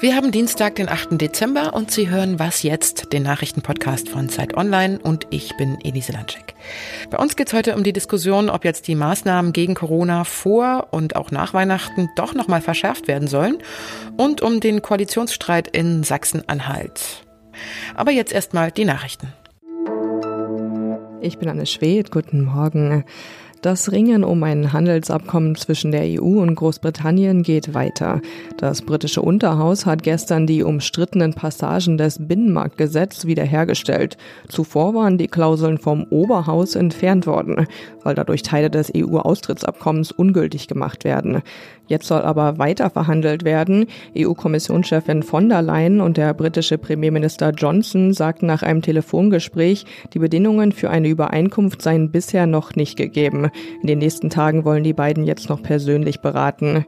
Wir haben Dienstag, den 8. Dezember und Sie hören Was jetzt, den Nachrichtenpodcast von Zeit Online und ich bin Elise Landschek. Bei uns geht es heute um die Diskussion, ob jetzt die Maßnahmen gegen Corona vor und auch nach Weihnachten doch nochmal verschärft werden sollen und um den Koalitionsstreit in Sachsen-Anhalt. Aber jetzt erstmal die Nachrichten. Ich bin Anne Schwedt, guten Morgen. Das Ringen um ein Handelsabkommen zwischen der EU und Großbritannien geht weiter. Das britische Unterhaus hat gestern die umstrittenen Passagen des Binnenmarktgesetzes wiederhergestellt. Zuvor waren die Klauseln vom Oberhaus entfernt worden, weil dadurch Teile des EU-Austrittsabkommens ungültig gemacht werden. Jetzt soll aber weiter verhandelt werden. EU-Kommissionschefin von der Leyen und der britische Premierminister Johnson sagten nach einem Telefongespräch, die Bedingungen für eine Übereinkunft seien bisher noch nicht gegeben. In den nächsten Tagen wollen die beiden jetzt noch persönlich beraten.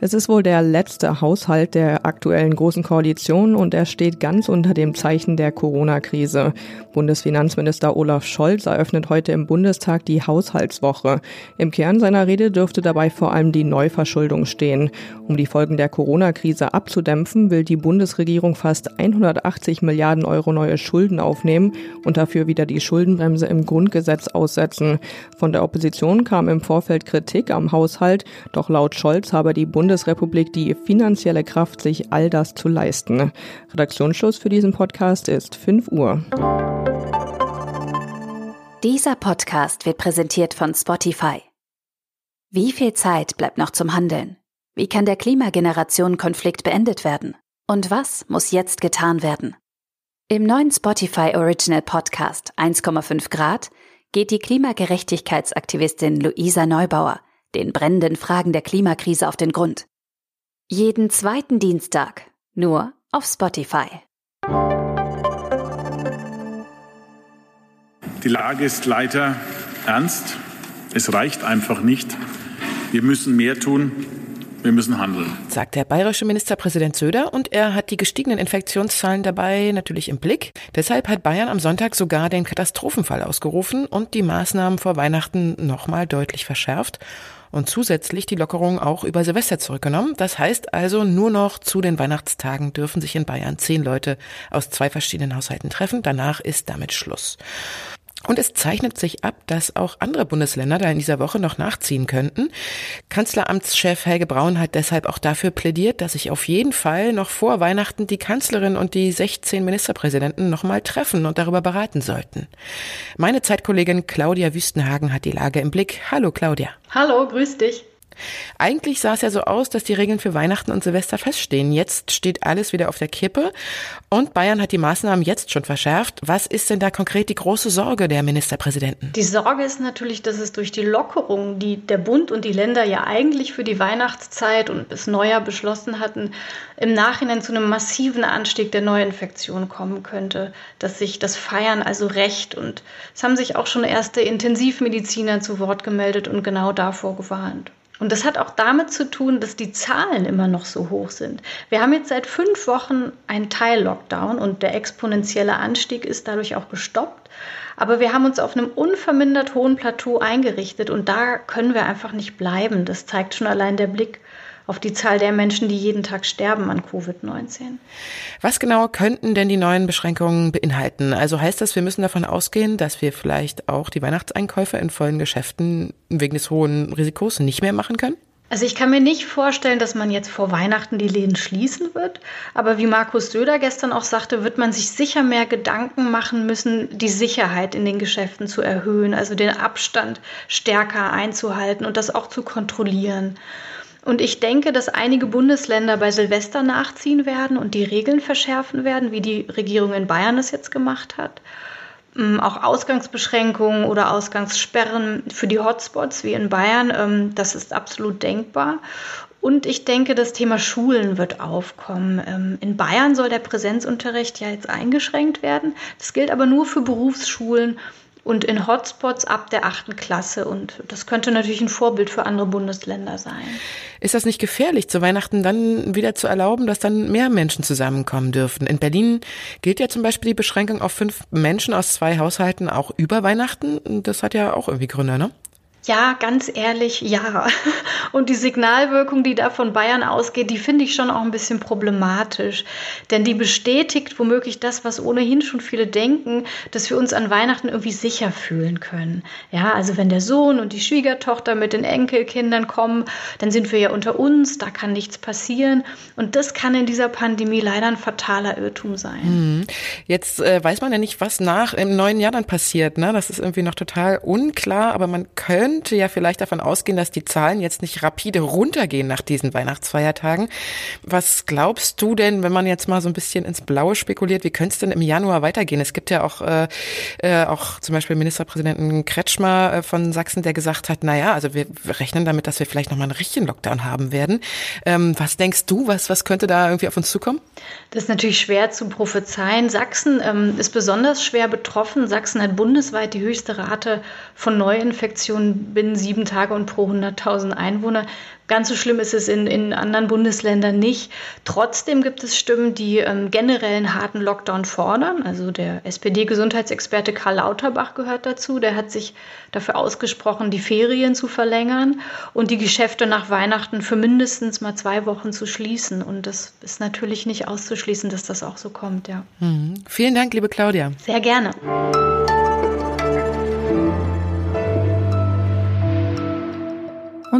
Es ist wohl der letzte Haushalt der aktuellen Großen Koalition und er steht ganz unter dem Zeichen der Corona-Krise. Bundesfinanzminister Olaf Scholz eröffnet heute im Bundestag die Haushaltswoche. Im Kern seiner Rede dürfte dabei vor allem die Neuverschuldung stehen. Um die Folgen der Corona-Krise abzudämpfen, will die Bundesregierung fast 180 Milliarden Euro neue Schulden aufnehmen und dafür wieder die Schuldenbremse im Grundgesetz aussetzen. Von der Opposition kam im Vorfeld Kritik am Haushalt, doch laut Scholz habe die Bundes Bundesrepublik die finanzielle Kraft, sich all das zu leisten. Redaktionsschluss für diesen Podcast ist 5 Uhr. Dieser Podcast wird präsentiert von Spotify. Wie viel Zeit bleibt noch zum Handeln? Wie kann der Klimageneration-Konflikt beendet werden? Und was muss jetzt getan werden? Im neuen Spotify Original Podcast 1,5 Grad geht die Klimagerechtigkeitsaktivistin Luisa Neubauer den brennenden Fragen der Klimakrise auf den Grund. Jeden zweiten Dienstag, nur auf Spotify. Die Lage ist leider ernst. Es reicht einfach nicht. Wir müssen mehr tun. Wir müssen handeln. Sagt der bayerische Ministerpräsident Söder und er hat die gestiegenen Infektionszahlen dabei natürlich im Blick. Deshalb hat Bayern am Sonntag sogar den Katastrophenfall ausgerufen und die Maßnahmen vor Weihnachten nochmal deutlich verschärft und zusätzlich die Lockerung auch über Silvester zurückgenommen. Das heißt also, nur noch zu den Weihnachtstagen dürfen sich in Bayern zehn Leute aus zwei verschiedenen Haushalten treffen. Danach ist damit Schluss. Und es zeichnet sich ab, dass auch andere Bundesländer da in dieser Woche noch nachziehen könnten. Kanzleramtschef Helge Braun hat deshalb auch dafür plädiert, dass sich auf jeden Fall noch vor Weihnachten die Kanzlerin und die 16 Ministerpräsidenten nochmal treffen und darüber beraten sollten. Meine Zeitkollegin Claudia Wüstenhagen hat die Lage im Blick. Hallo Claudia. Hallo, grüß dich. Eigentlich sah es ja so aus, dass die Regeln für Weihnachten und Silvester feststehen. Jetzt steht alles wieder auf der Kippe und Bayern hat die Maßnahmen jetzt schon verschärft. Was ist denn da konkret die große Sorge der Ministerpräsidenten? Die Sorge ist natürlich, dass es durch die Lockerungen, die der Bund und die Länder ja eigentlich für die Weihnachtszeit und bis Neujahr beschlossen hatten, im Nachhinein zu einem massiven Anstieg der Neuinfektionen kommen könnte, dass sich das Feiern also rächt. Und es haben sich auch schon erste Intensivmediziner zu Wort gemeldet und genau davor gewarnt. Und das hat auch damit zu tun, dass die Zahlen immer noch so hoch sind. Wir haben jetzt seit fünf Wochen einen Teil-Lockdown und der exponentielle Anstieg ist dadurch auch gestoppt. Aber wir haben uns auf einem unvermindert hohen Plateau eingerichtet und da können wir einfach nicht bleiben. Das zeigt schon allein der Blick auf die Zahl der Menschen, die jeden Tag sterben an Covid-19. Was genau könnten denn die neuen Beschränkungen beinhalten? Also heißt das, wir müssen davon ausgehen, dass wir vielleicht auch die Weihnachtseinkäufe in vollen Geschäften wegen des hohen Risikos nicht mehr machen können? Also ich kann mir nicht vorstellen, dass man jetzt vor Weihnachten die Läden schließen wird. Aber wie Markus Söder gestern auch sagte, wird man sich sicher mehr Gedanken machen müssen, die Sicherheit in den Geschäften zu erhöhen, also den Abstand stärker einzuhalten und das auch zu kontrollieren. Und ich denke, dass einige Bundesländer bei Silvester nachziehen werden und die Regeln verschärfen werden, wie die Regierung in Bayern es jetzt gemacht hat. Mm, auch Ausgangsbeschränkungen oder Ausgangssperren für die Hotspots wie in Bayern, ähm, das ist absolut denkbar. Und ich denke, das Thema Schulen wird aufkommen. Ähm, in Bayern soll der Präsenzunterricht ja jetzt eingeschränkt werden. Das gilt aber nur für Berufsschulen und in Hotspots ab der achten Klasse. Und das könnte natürlich ein Vorbild für andere Bundesländer sein. Ist das nicht gefährlich, zu Weihnachten dann wieder zu erlauben, dass dann mehr Menschen zusammenkommen dürfen? In Berlin gilt ja zum Beispiel die Beschränkung auf fünf Menschen aus zwei Haushalten auch über Weihnachten. Das hat ja auch irgendwie Gründe, ne? Ja, ganz ehrlich, ja. Und die Signalwirkung, die da von Bayern ausgeht, die finde ich schon auch ein bisschen problematisch. Denn die bestätigt womöglich das, was ohnehin schon viele denken, dass wir uns an Weihnachten irgendwie sicher fühlen können. Ja, also wenn der Sohn und die Schwiegertochter mit den Enkelkindern kommen, dann sind wir ja unter uns, da kann nichts passieren. Und das kann in dieser Pandemie leider ein fataler Irrtum sein. Mhm. Jetzt äh, weiß man ja nicht, was nach im neuen Jahr dann passiert. Ne? Das ist irgendwie noch total unklar, aber man könnte ja vielleicht davon ausgehen, dass die Zahlen jetzt nicht rapide runtergehen nach diesen Weihnachtsfeiertagen. Was glaubst du denn, wenn man jetzt mal so ein bisschen ins Blaue spekuliert, wie könnte es denn im Januar weitergehen? Es gibt ja auch, äh, äh, auch zum Beispiel Ministerpräsidenten Kretschmer äh, von Sachsen, der gesagt hat, na ja, also wir rechnen damit, dass wir vielleicht nochmal einen richtigen Lockdown haben werden. Ähm, was denkst du, was, was könnte da irgendwie auf uns zukommen? Das ist natürlich schwer zu prophezeien. Sachsen ähm, ist besonders schwer betroffen. Sachsen hat bundesweit die höchste Rate von Neuinfektionen binnen sieben Tage und pro 100.000 Einwohner. Ganz so schlimm ist es in, in anderen Bundesländern nicht. Trotzdem gibt es Stimmen, die ähm, generell einen harten Lockdown fordern. Also der SPD-Gesundheitsexperte Karl Lauterbach gehört dazu. Der hat sich dafür ausgesprochen, die Ferien zu verlängern und die Geschäfte nach Weihnachten für mindestens mal zwei Wochen zu schließen. Und das ist natürlich nicht auszuschließen, dass das auch so kommt, ja. Mhm. Vielen Dank, liebe Claudia. Sehr gerne.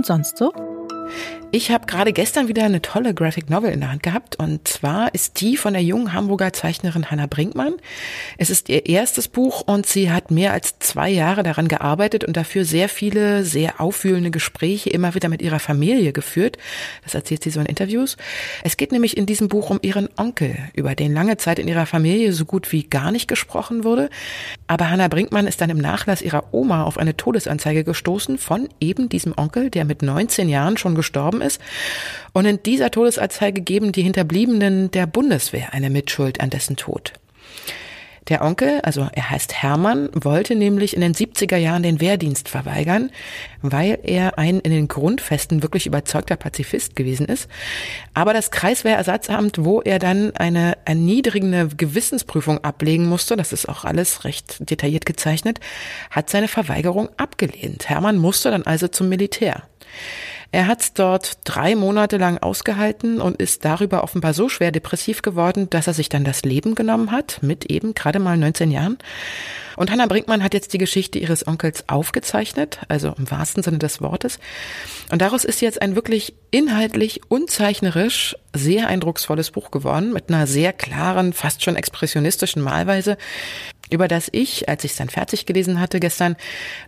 Und sonst so? Ich habe gerade gestern wieder eine tolle Graphic Novel in der Hand gehabt und zwar ist die von der jungen Hamburger Zeichnerin Hanna Brinkmann. Es ist ihr erstes Buch und sie hat mehr als zwei Jahre daran gearbeitet und dafür sehr viele, sehr aufwühlende Gespräche immer wieder mit ihrer Familie geführt. Das erzählt sie so in Interviews. Es geht nämlich in diesem Buch um ihren Onkel, über den lange Zeit in ihrer Familie so gut wie gar nicht gesprochen wurde. Aber Hanna Brinkmann ist dann im Nachlass ihrer Oma auf eine Todesanzeige gestoßen von eben diesem Onkel, der mit 19 Jahren schon gestorben ist. Und in dieser Todesanzeige geben die Hinterbliebenen der Bundeswehr eine Mitschuld an dessen Tod. Der Onkel, also er heißt Hermann, wollte nämlich in den 70er Jahren den Wehrdienst verweigern, weil er ein in den Grundfesten wirklich überzeugter Pazifist gewesen ist. Aber das Kreiswehrersatzamt, wo er dann eine erniedrigende Gewissensprüfung ablegen musste, das ist auch alles recht detailliert gezeichnet, hat seine Verweigerung abgelehnt. Hermann musste dann also zum Militär. Er hat dort drei Monate lang ausgehalten und ist darüber offenbar so schwer depressiv geworden, dass er sich dann das Leben genommen hat, mit eben gerade mal 19 Jahren. Und Hannah Brinkmann hat jetzt die Geschichte ihres Onkels aufgezeichnet, also im wahrsten Sinne des Wortes. Und daraus ist jetzt ein wirklich inhaltlich und zeichnerisch sehr eindrucksvolles Buch geworden, mit einer sehr klaren, fast schon expressionistischen Malweise, über das ich, als ich es dann fertig gelesen hatte gestern,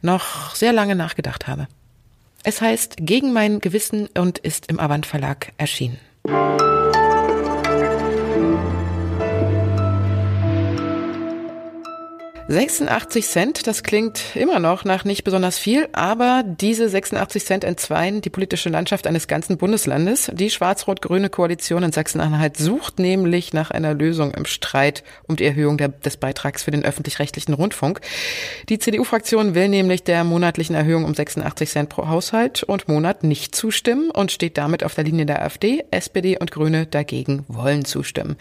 noch sehr lange nachgedacht habe. Es heißt Gegen mein Gewissen und ist im Avant Verlag erschienen. 86 Cent, das klingt immer noch nach nicht besonders viel, aber diese 86 Cent entzweien die politische Landschaft eines ganzen Bundeslandes. Die schwarz-rot-grüne Koalition in Sachsen-Anhalt sucht nämlich nach einer Lösung im Streit um die Erhöhung der, des Beitrags für den öffentlich-rechtlichen Rundfunk. Die CDU-Fraktion will nämlich der monatlichen Erhöhung um 86 Cent pro Haushalt und Monat nicht zustimmen und steht damit auf der Linie der AfD. SPD und Grüne dagegen wollen zustimmen.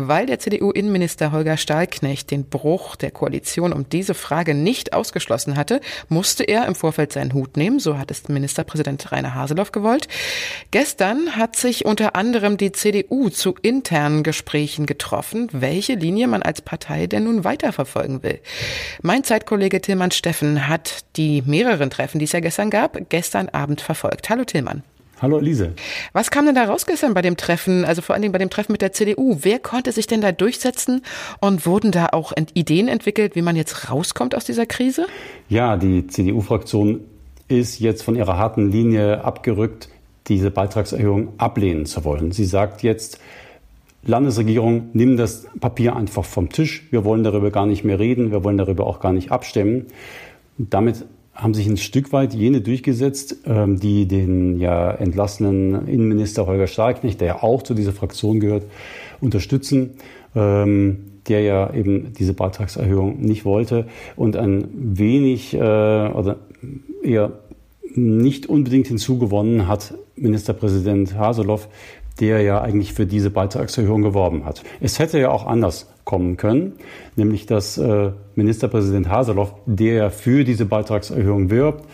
Weil der CDU-Innenminister Holger Stahlknecht den Bruch der Koalition um diese Frage nicht ausgeschlossen hatte, musste er im Vorfeld seinen Hut nehmen. So hat es Ministerpräsident Rainer Haseloff gewollt. Gestern hat sich unter anderem die CDU zu internen Gesprächen getroffen, welche Linie man als Partei denn nun weiterverfolgen will. Mein Zeitkollege Tillmann Steffen hat die mehreren Treffen, die es ja gestern gab, gestern Abend verfolgt. Hallo Tillmann. Hallo Elise. Was kam denn da raus gestern bei dem Treffen, also vor allen Dingen bei dem Treffen mit der CDU? Wer konnte sich denn da durchsetzen und wurden da auch Ideen entwickelt, wie man jetzt rauskommt aus dieser Krise? Ja, die CDU-Fraktion ist jetzt von ihrer harten Linie abgerückt, diese Beitragserhöhung ablehnen zu wollen. Sie sagt jetzt, Landesregierung, nimm das Papier einfach vom Tisch. Wir wollen darüber gar nicht mehr reden. Wir wollen darüber auch gar nicht abstimmen. damit haben sich ein Stück weit jene durchgesetzt, ähm, die den ja entlassenen Innenminister Holger Starknecht, der ja auch zu dieser Fraktion gehört, unterstützen, ähm, der ja eben diese Beitragserhöhung nicht wollte und ein wenig äh, oder eher nicht unbedingt hinzugewonnen hat Ministerpräsident Haseloff, der ja eigentlich für diese Beitragserhöhung geworben hat. Es hätte ja auch anders kommen können, nämlich dass äh, Ministerpräsident Haseloff, der ja für diese Beitragserhöhung wirbt,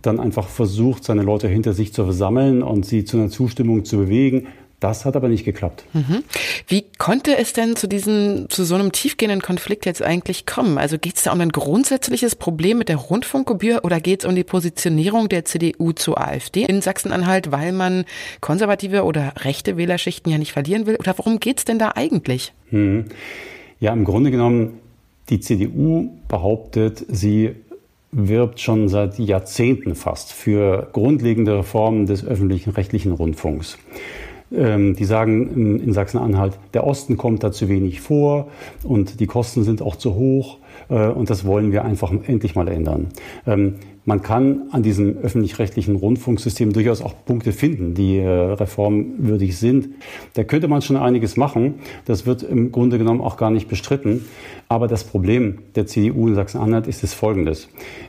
dann einfach versucht, seine Leute hinter sich zu versammeln und sie zu einer Zustimmung zu bewegen. Das hat aber nicht geklappt. Mhm. Wie konnte es denn zu diesem, zu so einem tiefgehenden Konflikt jetzt eigentlich kommen? Also geht es da um ein grundsätzliches Problem mit der Rundfunkgebühr oder geht es um die Positionierung der CDU zur AfD in Sachsen-Anhalt, weil man konservative oder rechte Wählerschichten ja nicht verlieren will? Oder worum geht es denn da eigentlich? Mhm. Ja, im Grunde genommen, die CDU behauptet, sie wirbt schon seit Jahrzehnten fast für grundlegende Reformen des öffentlichen rechtlichen Rundfunks. Ähm, die sagen in Sachsen-Anhalt, der Osten kommt da zu wenig vor und die Kosten sind auch zu hoch äh, und das wollen wir einfach endlich mal ändern. Ähm, man kann an diesem öffentlich-rechtlichen Rundfunksystem durchaus auch Punkte finden, die äh, reformwürdig sind. Da könnte man schon einiges machen. Das wird im Grunde genommen auch gar nicht bestritten. Aber das Problem der CDU in Sachsen-Anhalt ist es folgendes.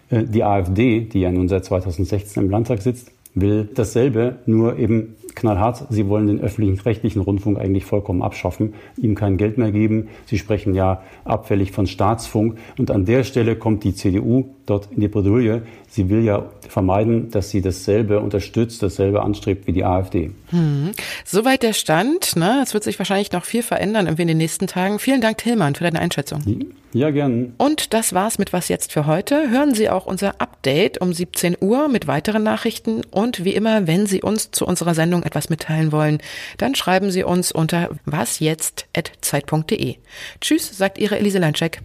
Äh, die AfD, die ja nun seit 2016 im Landtag sitzt, will dasselbe, nur eben knallhart. Sie wollen den öffentlichen rechtlichen Rundfunk eigentlich vollkommen abschaffen, ihm kein Geld mehr geben. Sie sprechen ja abfällig von Staatsfunk. Und an der Stelle kommt die CDU dort in die Bredouille. Sie will ja vermeiden, dass sie dasselbe unterstützt, dasselbe anstrebt wie die AfD. Hm. Soweit der Stand. Ne? Es wird sich wahrscheinlich noch viel verändern irgendwie in den nächsten Tagen. Vielen Dank, Tillmann, für deine Einschätzung. Ja, gern. Und das war's mit Was jetzt für heute. Hören Sie auch unser Update um 17 Uhr mit weiteren Nachrichten. Und wie immer, wenn Sie uns zu unserer Sendung etwas mitteilen wollen, dann schreiben Sie uns unter wasjetzt.zeit.de. Tschüss, sagt Ihre Elise Leinschek.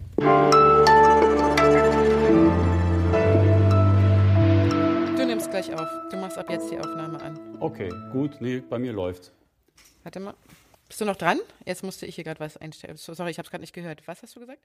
Gleich auf. Du machst ab jetzt die Aufnahme an. Okay, gut. Nee, bei mir läuft. Warte mal. Bist du noch dran? Jetzt musste ich hier gerade was einstellen. Sorry, ich habe es gerade nicht gehört. Was hast du gesagt?